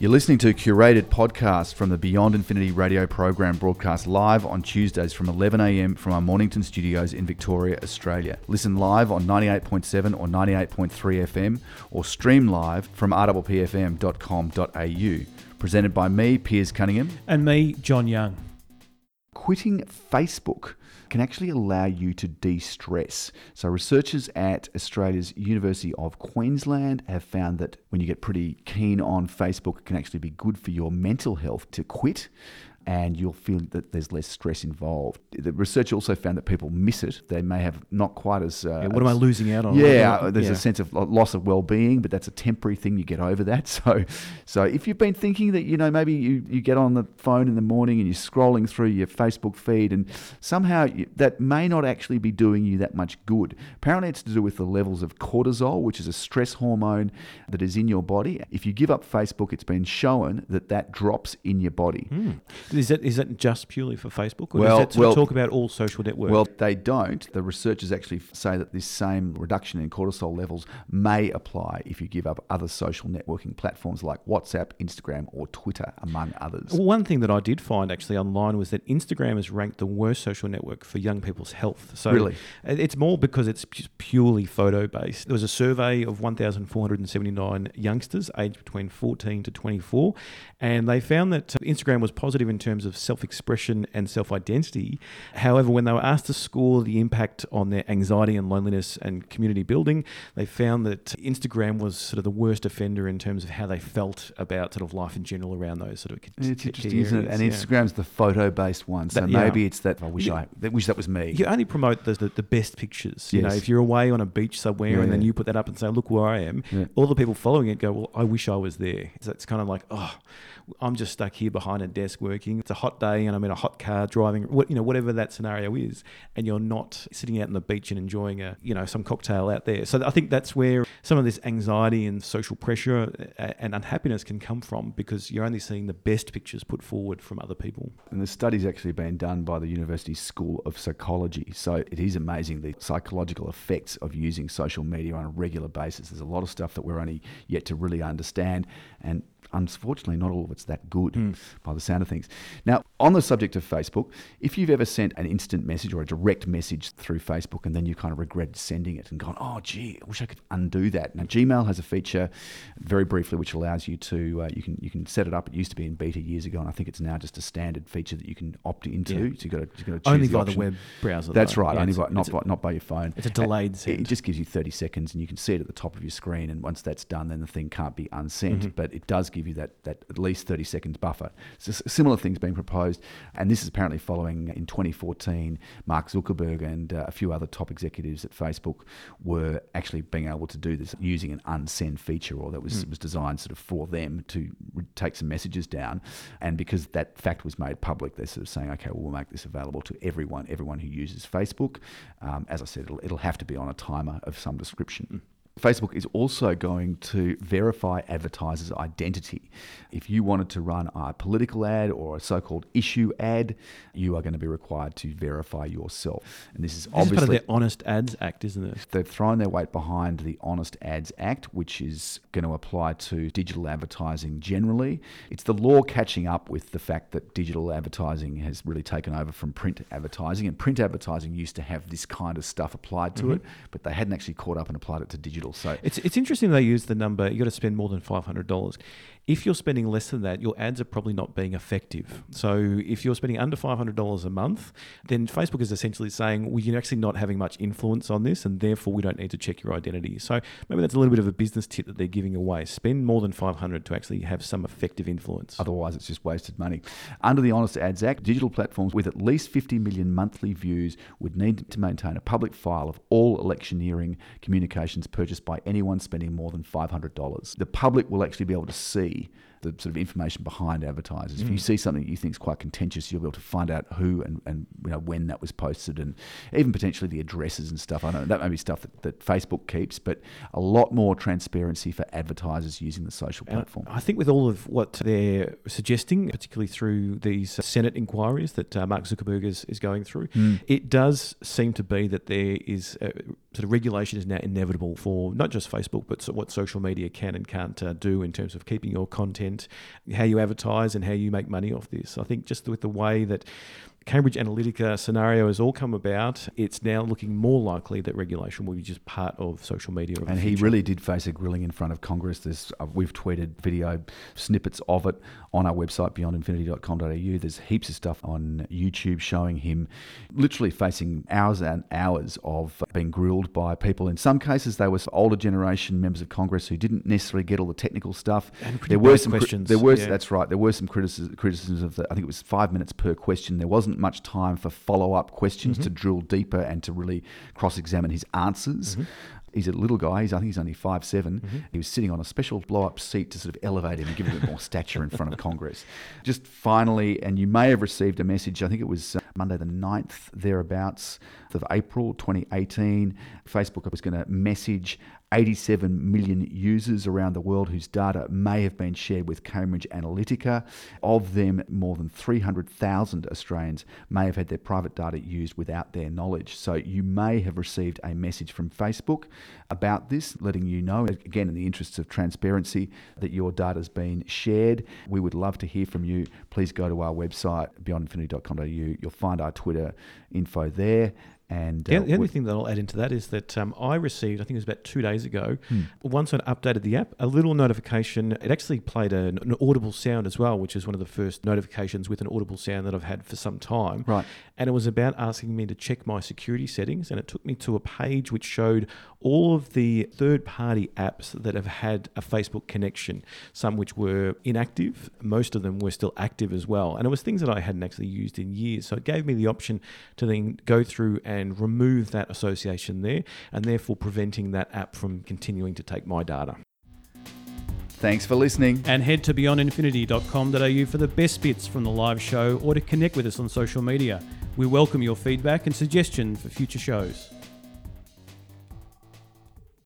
You're listening to a curated podcast from the Beyond Infinity radio program broadcast live on Tuesdays from 11am from our Mornington studios in Victoria, Australia. Listen live on 98.7 or 98.3 FM or stream live from rppfm.com.au. Presented by me, Piers Cunningham. And me, John Young. Quitting Facebook can actually allow you to de stress. So, researchers at Australia's University of Queensland have found that when you get pretty keen on Facebook, it can actually be good for your mental health to quit and you'll feel that there's less stress involved. The research also found that people miss it. They may have not quite as. Uh, yeah, what am I losing out on? Yeah, there's yeah. a sense of loss of well-being, but that's a temporary thing. You get over that. So, so if you've been thinking that you know maybe you, you get on the phone in the morning and you're scrolling through your Facebook feed, and somehow you, that may not actually be doing you that much good. Apparently, it's to do with the levels of cortisol, which is a stress hormone that is in your body. If you give up Facebook, it's been shown that that drops in your body. Mm. Is that is that just purely for Facebook, or well, does that well, talk about all social networks? Well, they don't. The researchers actually say that this same reduction in cortisol levels may apply if you give up other social networking platforms like WhatsApp, Instagram, or Twitter, among others. Well, one thing that I did find actually online was that Instagram is ranked the worst social network for young people's health. So really? it's more because it's purely photo based. There was a survey of 1,479 youngsters aged between 14 to 24, and they found that Instagram was positive in terms of self expression and self identity. However, when they were asked to score the impact on their anxiety and loneliness and community building, they found that Instagram was sort of the worst offender in terms of how they felt about sort of life in general around those sort of. It's interesting, isn't it? And yeah. Instagram's the photo based one, so that, maybe yeah. it's that. I wish I wish that was me. You only promote the, the, the best pictures. You yes. know, if you're away on a beach somewhere yeah, and then you put that up and say, "Look where I am," all the people following it go, "Well, I wish I was there." So it's kind of like, oh I'm just stuck here behind a desk working. It's a hot day and I'm in a hot car driving, you know, whatever that scenario is, and you're not sitting out on the beach and enjoying a, you know, some cocktail out there. So I think that's where some of this anxiety and social pressure uh, and unhappiness can come from because you're only seeing the best pictures put forward from other people. And the study's actually been done by the University School of Psychology. So it is amazing the psychological effects of using social media on a regular basis. There's a lot of stuff that we're only yet to really understand. And unfortunately, not all of it's that good mm. by the sound of things. Now, on the subject of Facebook, if you've ever sent an instant message or a direct message through Facebook and then you kind of regret sending it and gone, oh, gee, I wish I could undo that. Now, Gmail has a feature, very briefly, which allows you to uh, you can you can set it up. It used to be in beta years ago, and I think it's now just a standard feature that you can opt into. Yeah. So you've got to, you've got to only the by option. the web browser. That's though. right, yeah, only by, not by, not by your phone. It's a delayed send. It just gives you 30 seconds, and you can see it at the top of your screen. And once that's done, then the thing can't be unsent. Mm-hmm. But it does give you that that at least 30 seconds buffer. So similar things being proposed, and this is apparently following in 2014, Mark Zuckerberg and uh, a few other top executives at Facebook were actually being able to do this using an unsend feature, or that was, mm. was designed sort of for them to take some messages down. And because that fact was made public, they're sort of saying, okay, well, we'll make this available to everyone, everyone who uses Facebook. Um, as I said, it'll, it'll have to be on a timer of some description. Mm. Facebook is also going to verify advertisers' identity. If you wanted to run a political ad or a so called issue ad, you are going to be required to verify yourself. And this is this obviously. Is part of their Honest Ads Act, isn't it? They've thrown their weight behind the Honest Ads Act, which is going to apply to digital advertising generally. It's the law catching up with the fact that digital advertising has really taken over from print advertising. And print advertising used to have this kind of stuff applied to mm-hmm. it, but they hadn't actually caught up and applied it to digital So it's it's interesting they use the number. You got to spend more than five hundred dollars. If you're spending less than that, your ads are probably not being effective. So if you're spending under $500 a month, then Facebook is essentially saying, well, you're actually not having much influence on this, and therefore we don't need to check your identity. So maybe that's a little bit of a business tip that they're giving away. Spend more than 500 to actually have some effective influence. Otherwise, it's just wasted money. Under the Honest Ads Act, digital platforms with at least 50 million monthly views would need to maintain a public file of all electioneering communications purchased by anyone spending more than $500. The public will actually be able to see the sort of information behind advertisers. Mm. If you mm. see something you think is quite contentious, you'll be able to find out who and, and you know when that was posted, and even potentially the addresses and stuff. I don't know that may be stuff that, that Facebook keeps, but a lot more transparency for advertisers using the social platform. I think with all of what they're suggesting, particularly through these Senate inquiries that uh, Mark Zuckerberg is, is going through, mm. it does seem to be that there is a, sort of regulation is now inevitable for not just Facebook, but what social media can and can't uh, do in terms of keeping your content and how you advertise and how you make money off this. I think just with the way that Cambridge Analytica scenario has all come about, it's now looking more likely that regulation will be just part of social media. Of and he really did face a grilling in front of Congress. There's, uh, we've tweeted video snippets of it on our website, beyondinfinity.com.au. There's heaps of stuff on YouTube showing him literally facing hours and hours of being grilled by people. In some cases, they were older generation members of Congress who didn't necessarily get all the technical stuff. there were some questions. There were, yeah. that's right. There were some criticisms, criticisms of the, I think it was five minutes per question. There wasn't much time for follow up questions mm-hmm. to drill deeper and to really cross examine his answers. Mm-hmm. He's a little guy. He's I think he's only five seven. Mm-hmm. He was sitting on a special blow up seat to sort of elevate him and give him a bit more stature in front of Congress. Just finally, and you may have received a message. I think it was uh, Monday the 9th thereabouts of April 2018. Facebook was going to message 87 million users around the world whose data may have been shared with Cambridge Analytica. Of them, more than 300,000 Australians may have had their private data used without their knowledge. So you may have received a message from Facebook about this, letting you know, again, in the interests of transparency, that your data has been shared. We would love to hear from you. Please go to our website, beyondinfinity.com.au. You'll find our Twitter info there. And the, uh, the only thing that I'll add into that is that um, I received, I think it was about two days ago, hmm. once I updated the app, a little notification. It actually played an, an, audible sound as well, which is one of the first notifications with an audible sound that I've had for some time. Right. And it was about asking me to check my security settings, and it took me to a page which showed all of the third-party apps that have had a Facebook connection. Some which were inactive, most of them were still active as well, and it was things that I hadn't actually used in years. So it gave me the option to then go through and and remove that association there, and therefore preventing that app from continuing to take my data. Thanks for listening. And head to beyondinfinity.com.au for the best bits from the live show or to connect with us on social media. We welcome your feedback and suggestion for future shows.